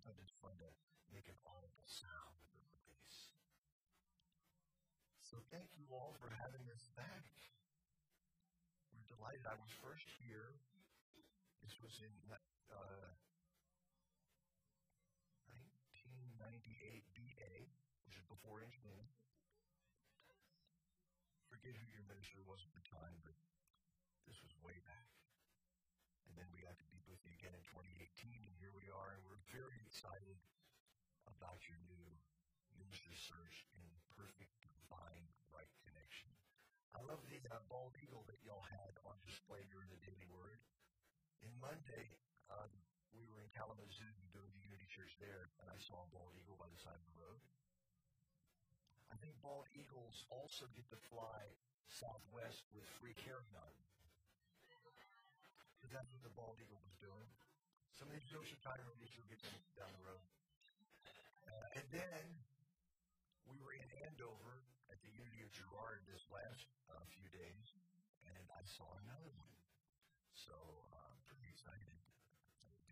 sometimes it's fun to make an audible sound with the bass. So thank you all for having us back. We're delighted. I was first here. This was in uh, 1998 BA, which is before Angelina. Forget who your minister was at the time, but this was way back. And then we got to be with you again in 2018, and here we are, and we're very excited about your new ministry search in perfect, divine, right connection. I love the uh, bald eagle that y'all had on display during the Daily Word. And Monday, um, we were in Kalamazoo doing the Unity Church there, and I saw a bald eagle by the side of the road. I think bald eagles also get to fly southwest with free carry-on. Because that's what the bald eagle was doing. Some of these ocean tiger will get down the road. Uh, and then we were in Andover at the Unity of Girard this last uh, few days, and I saw another one. So uh, pretty excited.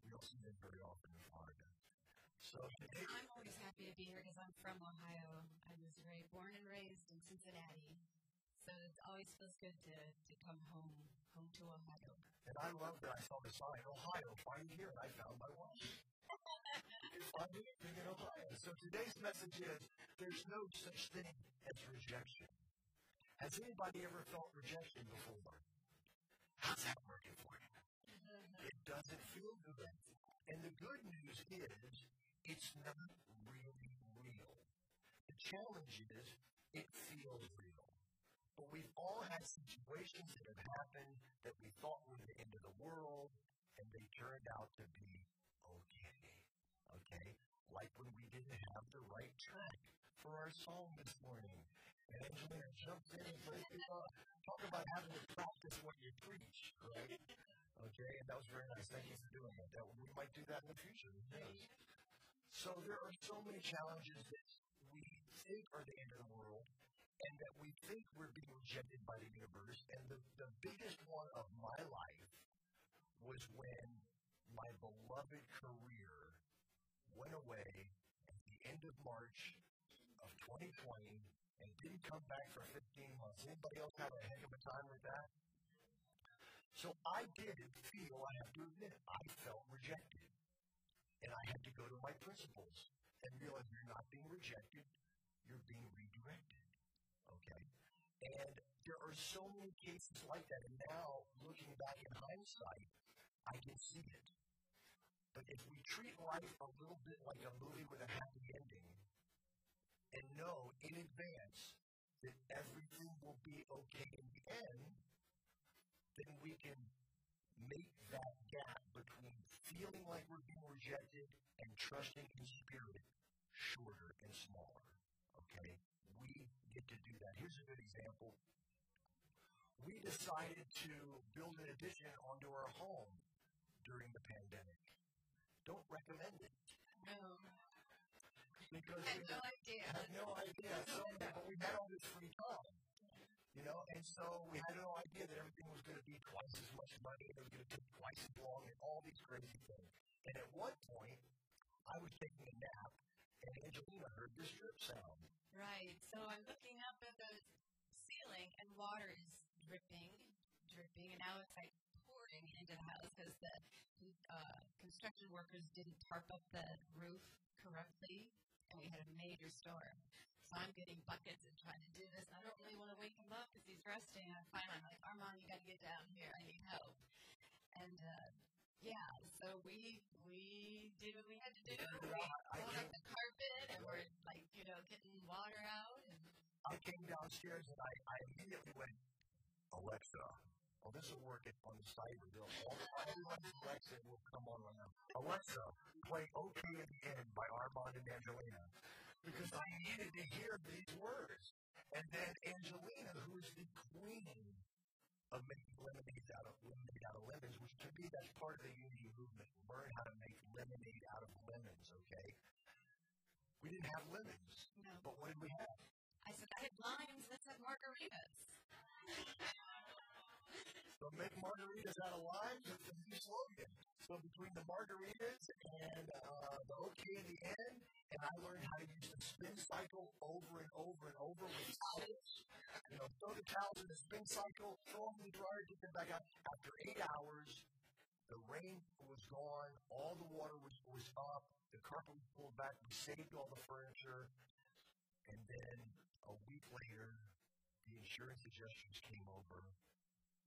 We don't see them very often in Florida. So today, I'm always happy to be here because I'm from Ohio. I was born and raised in Cincinnati. So it always feels good to, to come home, to Ohio. and I love that I saw the sign, Ohio, find me here, and I found my wife. find me in Ohio. So today's message is, there's no such thing as rejection. Has anybody ever felt rejection before? How's that working for you? It doesn't feel good. And the good news is, it's not really real. The challenge is, it feels real. But we've all had situations that have happened that we thought were the end of the world, and they turned out to be okay. Okay? Like when we didn't have the right track for our song this morning. And Angelina jumped in and played it up. Talk about having to practice what you preach, right? Okay, and that was very nice. Thank you for doing that. that we might do that in the future. So there are so many challenges that we think are the end of the world, and that we think we're being rejected by the universe. And the, the biggest one of my life was when my beloved career went away at the end of March of 2020 and didn't come back for 15 months. Anybody else have a heck of a time with that? So I did feel, I have to admit, I felt rejected. And I had to go to my principles and realize you're not being rejected, you're being redirected. Okay? And there are so many cases like that. And now, looking back in hindsight, I can see it. But if we treat life a little bit like a movie with a happy ending and know in advance that everything will be okay in the end, then we can make that gap between feeling like we're being rejected and trusting in spirit shorter and smaller. Okay? We get to do that. Here's a good example. We decided to build an addition onto our home during the pandemic. Don't recommend it No, because I we had no idea. had no idea. So, but we had all this free time. You know, and so we had no idea that everything was going to be twice as much money and it was going to take twice as long and all these crazy things. And at one point, I was taking a nap Angelina heard this drip sound. Right. So I'm looking up at the ceiling and water is dripping, dripping, and now it's like pouring into the house because the uh, construction workers didn't tarp up the roof correctly, and we had a major storm. So I'm getting buckets and trying to do this. I don't really want to wake him up because he's resting. I'm fine. I'm like, Armand, you got to get down here. I need help. And uh, yeah, so we we did what we had to do. We I pulled up the carpet and we're like, you know, getting water out. And I came downstairs and I, I immediately went, Alexa, oh, this will work on the site. We'll, all, everyone's Alexa will come on right now. Alexa, play OK at the End by Armand and Angelina. Because I needed to hear these words. And then Angelina, who is the queen of making lemonade out of lemonade out of lemons, which to me that's part of the unity movement. Learn how to make lemonade out of lemons, okay? We didn't have lemons, no, but what did we have? I said, I had limes. Let's have margaritas. So make margaritas out of limes is the new slogan. So between the margaritas and uh, the okay in the end, and I learned how to use the spin cycle over and over and over with towels. Know, throw the towels in the spin cycle, throw them in the dryer, get them back out. After eight hours, the rain was gone, all the water was, was up, the carpet was pulled back, we saved all the furniture, and then a week later, the insurance adjusters came over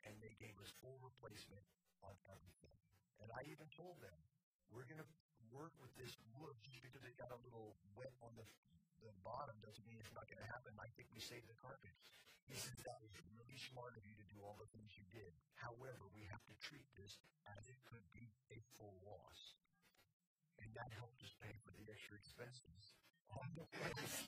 and they gave us full replacement on everything. And I even told them, we're going to work with this wood just because it got a little wet on the, the bottom doesn't mean it's not going to happen. I think we saved the carpet. That was really smart of you to do all the things you did. However, we have to treat this as it could be a full loss. And that helped us pay for the extra expenses on the place.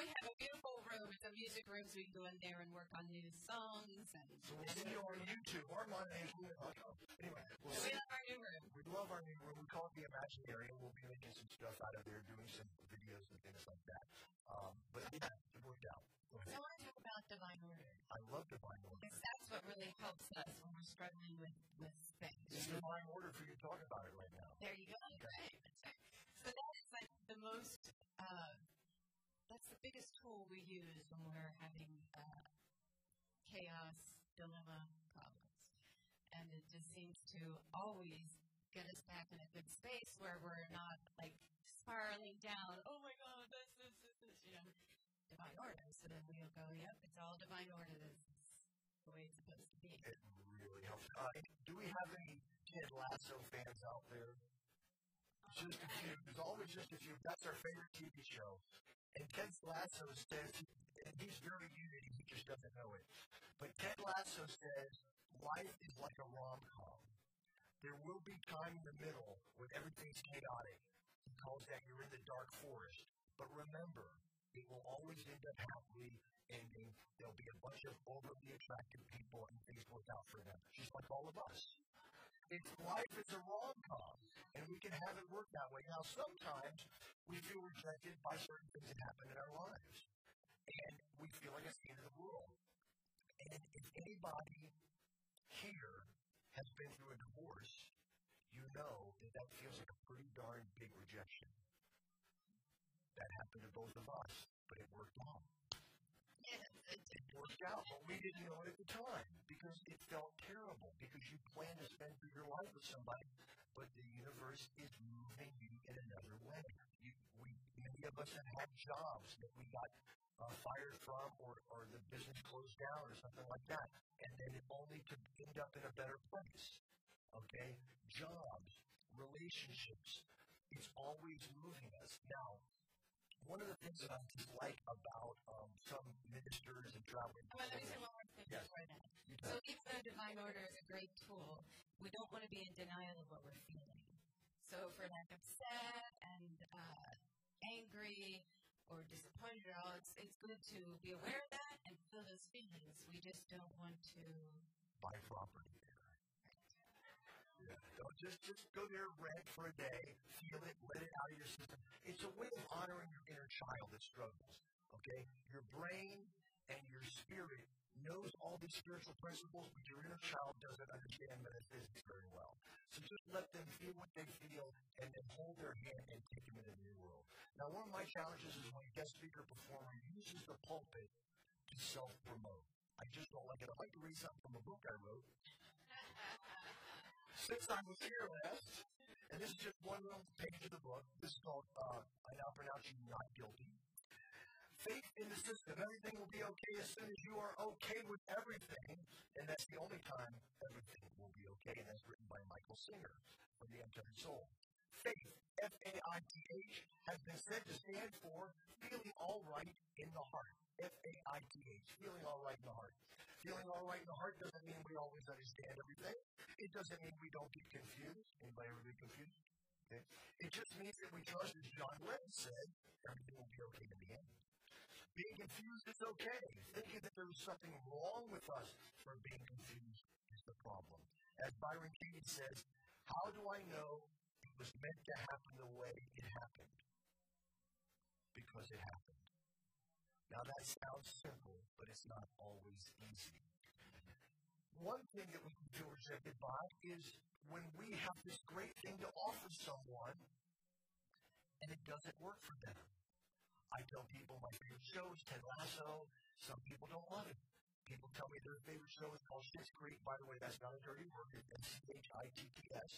We have a beautiful room. It's a music room, so we can go in there and work on new songs. And So we'll see you on YouTube or moneymanagement.com. Anyway, we'll so see. we love our new room. We love our new room. We call it the Imaginary, we'll be making some stuff out of there, doing some videos and things like that. Um, but yeah, it worked out. So I want to talk about divine order. I love divine order. Because that's what really helps us when we're struggling with, with things. It's divine order for you to talk about it right now. There you go. Biggest tool we use when we're having uh, chaos, dilemma, problems. And it just seems to always get us back in a good space where we're not like spiraling down. Oh my God, this, this, this, this, you know, divine order. So then we'll go, yep, it's all divine order. This is the way it's supposed to be. It really helps. Uh, do we have any Ted Lasso fans out there? Just a few. There's always just a few. That's our favorite TV show. And Ted Lasso says, and he's very unity, he just doesn't know it. But Ted Lasso says, life is like a rom-com. There will be time in the middle when everything's chaotic. He calls that you're in the dark forest. But remember, it will always end up happily ending. There'll be a bunch of overly attractive people and things work out for them, just like all of us. It's life is a rom-com, and we can have it work that way. Now, sometimes we feel rejected by certain things that happen in our lives, and we feel like it's the end of the world. And if anybody here has been through a divorce, you know that that feels like a pretty darn big rejection. That happened to both of us, but it worked out. It worked out, but we didn't know it at the time because it felt terrible because you plan to spend your life with somebody, but the universe is moving you in another way. You, we, many of us have had jobs that we got uh, fired from or, or the business closed down or something like that, and then only to end up in a better place. Okay? Jobs, relationships, it's always moving us. Now, one of the things that I dislike about um, some ministers and traveling Well, let me say one more thing Yes. before that. So even though divine order is a great tool, we don't want to be in denial of what we're feeling. So if we're like upset and uh, angry or disappointed at all, it's, it's good to be aware of that and feel those feelings. We just don't want to. buy property. Don't just just go there, rent for a day, feel it, let it out of your system. It's a way of honoring your inner child that struggles. Okay, your brain and your spirit knows all these spiritual principles, but your inner child doesn't understand metaphysics very well. So just let them feel what they feel, and then hold their hand and take them into the new world. Now, one of my challenges is when a guest speaker performer uses the pulpit to self-promote. I just don't like it. I like to read something from a book I wrote. Since I was here last, and this is just one little page of the book. This is called uh, I Now Pronounce You Not Guilty. Faith in the system. Everything will be okay as soon as you are okay with everything. And that's the only time everything will be okay. And that's written by Michael Singer from The Untethered Soul. Faith, F A I T H, has been said to stand for feeling all right in the heart. F A I T H, feeling all right in the heart. Feeling all right in the heart doesn't mean we always understand everything. It doesn't mean we don't get confused. Anybody ever get confused? Okay. It just means that we trust, as John Lennon said, everything will be okay in the end. Being confused is okay. Thinking that there is something wrong with us for being confused is the problem. As Byron Katie says, how do I know it was meant to happen the way it happened? Because it happened. Now that sounds simple, but it's not always easy. one thing that we can feel rejected by is when we have this great thing to offer someone and it doesn't work for them. I tell people my favorite show is Ted Lasso. Some people don't love it. People tell me their favorite show is called Schitt's Creek. By the way, that's not a dirty word. It's S-C-H-I-T-T-S.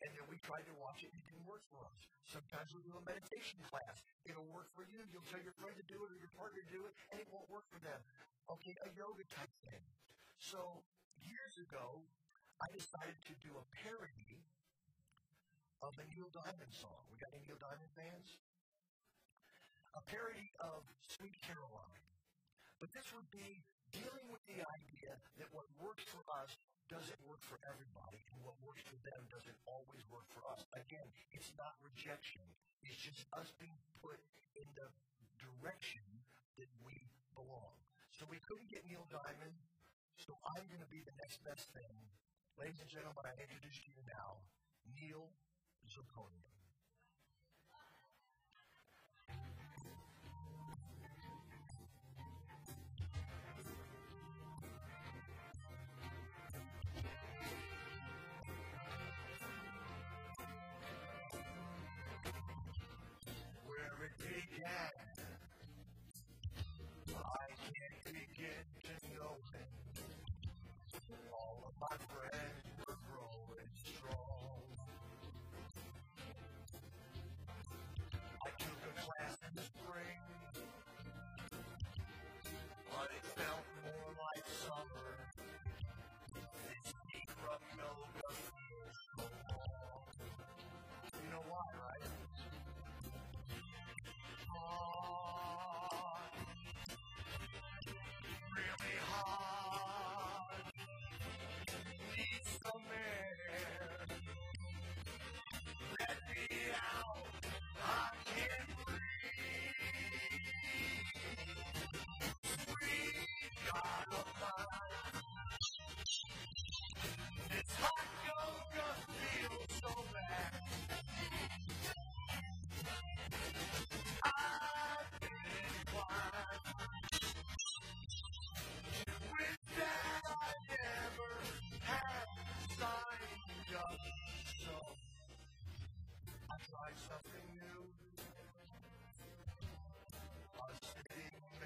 And then we tried to watch it, and it didn't work for us. Sometimes we'll do a meditation class. It'll work for you. You'll tell your friend to do it or your partner to do it, and it won't work for them. Okay, a yoga type thing. So years ago, I decided to do a parody of the Neil Diamond song. We got any Neil Diamond fans? A parody of Sweet Caroline. But this would be dealing with the idea that what works for us doesn't work for everybody, and what works for them doesn't always work for us. Again, it's not rejection. It's just us being put in the direction that we belong. So we couldn't get Neil Diamond, so I'm going to be the next best thing. Ladies and gentlemen, I introduce to you now Neil Zirconium.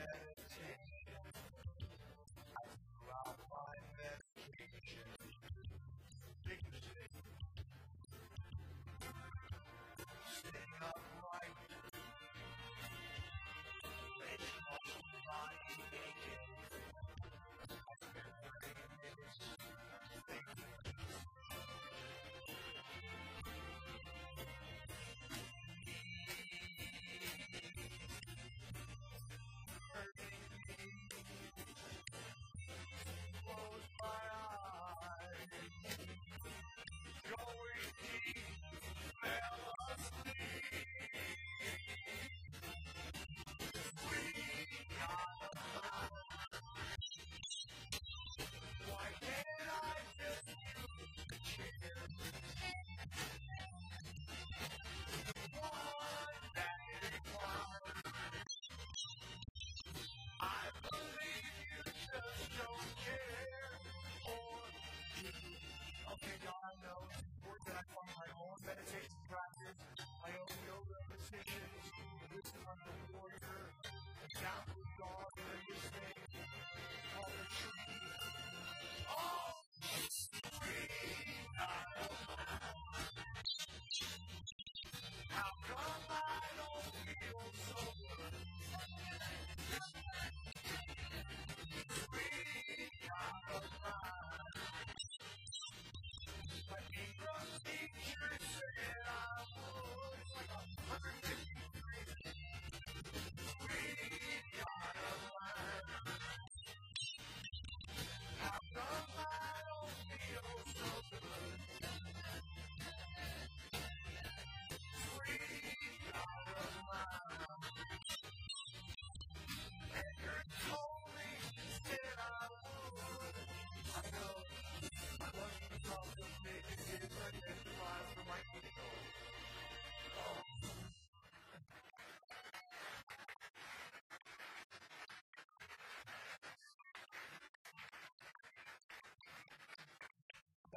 Yeah. meditation practice, my own yoga sessions, listen on the warrior, chat with God,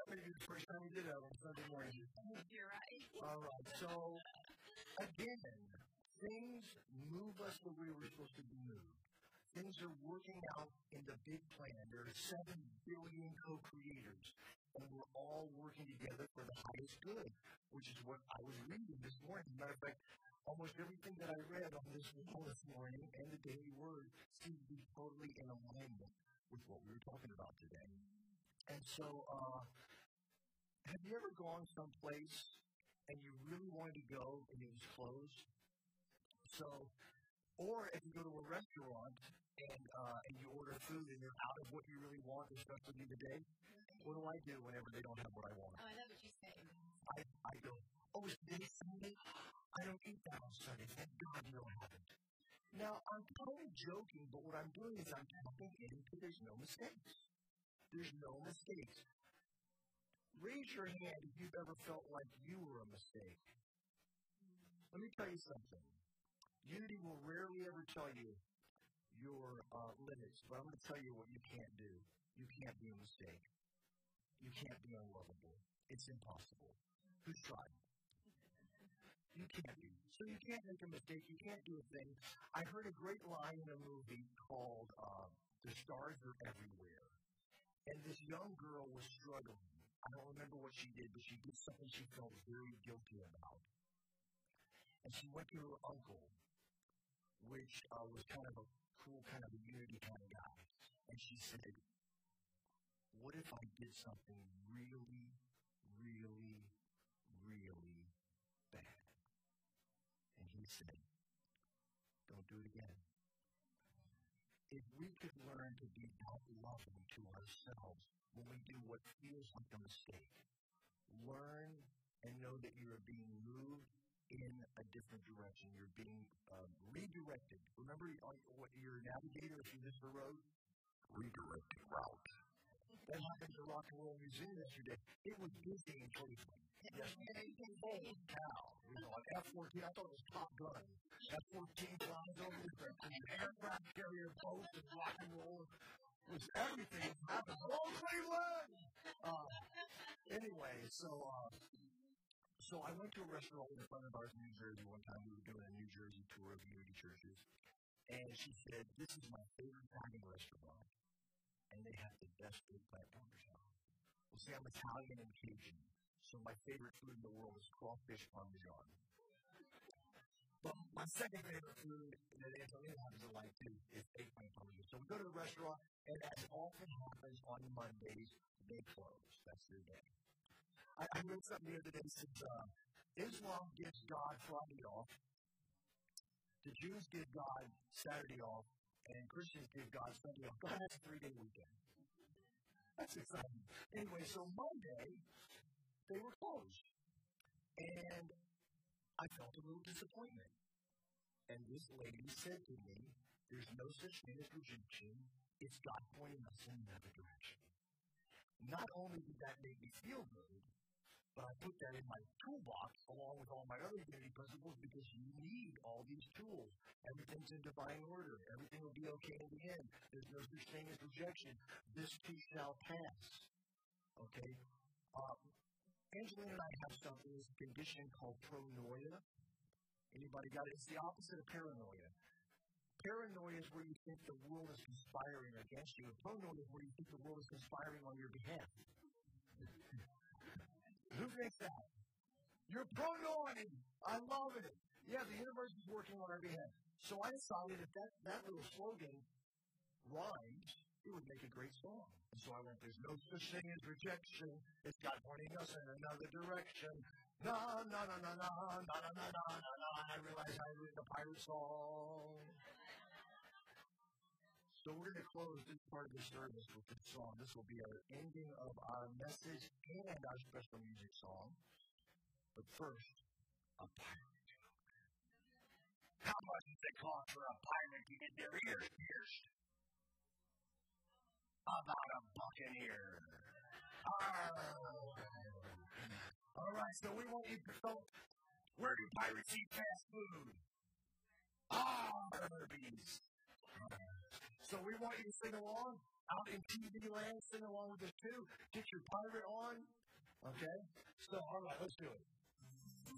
maybe the first time we did that on Sunday morning. You're right. All right. So, again, things move us the way we're supposed to be moved. Things are working out in the big plan. There are seven billion co-creators, and we're all working together for the highest good, which is what I was reading this morning. Matter of fact, almost everything that I read on this wall this morning and the daily word seemed to be totally in alignment with what we were talking about today. And so, uh, have you ever gone someplace and you really wanted to go and it was closed? So, or if you go to a restaurant and uh, and you order food and you're out of what you really want, especially today, what do I do whenever they don't have what I want? Oh, I know what you say. I, I go, oh, it's this Sunday? I don't eat that on Sunday. Thank God you don't have it. Now, I'm kind of joking, but what I'm doing is I'm tapping into there's no mistakes. There's no mistakes. Raise your hand if you've ever felt like you were a mistake. Let me tell you something. Unity will rarely ever tell you your uh, limits, but I'm going to tell you what you can't do. You can't be a mistake. You can't be unlovable. It's impossible. Who's tried? You can't be. So you can't make a mistake. You can't do a thing. I heard a great line in a movie called uh, The Stars Are Everywhere. And this young girl was struggling. I don't remember what she did, but she did something she felt very guilty about. And she went to her uncle, which uh, was kind of a cool, kind of a unity kind of guy. And she said, What if I did something really, really, really bad? And he said, Don't do it again. If we could learn to be out loving to ourselves when we do what feels like a mistake, learn and know that you are being moved in a different direction. You're being uh, redirected. Remember what your navigator, if you miss the road, redirecting route. That happened the Rock and Roll Museum yesterday. It was busy You know, like F-14, I thought it was Top Gun. F-14 flies over the aircraft carrier and rock and roll. Was everything Cleveland! Anyway, so uh, so I went to a restaurant of New Jersey one time. We were doing a New Jersey tour of Unity churches. And she said, This is my favorite Italian restaurant. And they have the best eggplant parmesan. Well, Italian and Cajun. So my favorite food in the world is crawfish parmesan. But my second favorite food that Angelina happens to like too is eggplant parmesan. So we go to the restaurant, and as often happens on Mondays, they close. That's their day. I, I read something the other day says uh, Islam gives God Friday off, the Jews give God Saturday off, and Christians give God Sunday off. God has a three day weekend. That's exciting. Anyway, so Monday, they were closed. And I felt a little disappointment. And this lady said to me, There's no such thing as rejection. It's God pointing us in another direction. Not only did that make me feel good, but I put that in my toolbox along with all my other unity principles because you need all these tools. Everything's in divine order. Everything will be okay in the end. There's no such thing as rejection. This too shall pass. Okay? Um, Angelina and I have something, this condition called pronoia. Anybody got it? It's the opposite of paranoia. Paranoia is where you think the world is conspiring against you. Pronoia is where you think the world is conspiring on your behalf. Who thinks that? You're pronoid. I love it. Yeah, the universe is working on our behalf. So I decided if that, that little slogan rhymes, it would make a great song. And so I went, there's no such thing as rejection. It's God pointing us in another direction. No, no, no, no, no, no, no, no, no, no, no. I realized I was the pirate song. So we're going to close this part of the service with this song. This will be our ending of our message and our special music song. But first, a pirate. How much does it cost for a pirate to get their ears pierced? About a buccaneer. Oh. All right, so we want you to go. Where do pirates eat fast food? Arby's. So we want you to sing along out in TV land, sing along with us too. Get your pirate on. Okay? So, all right, let's do it.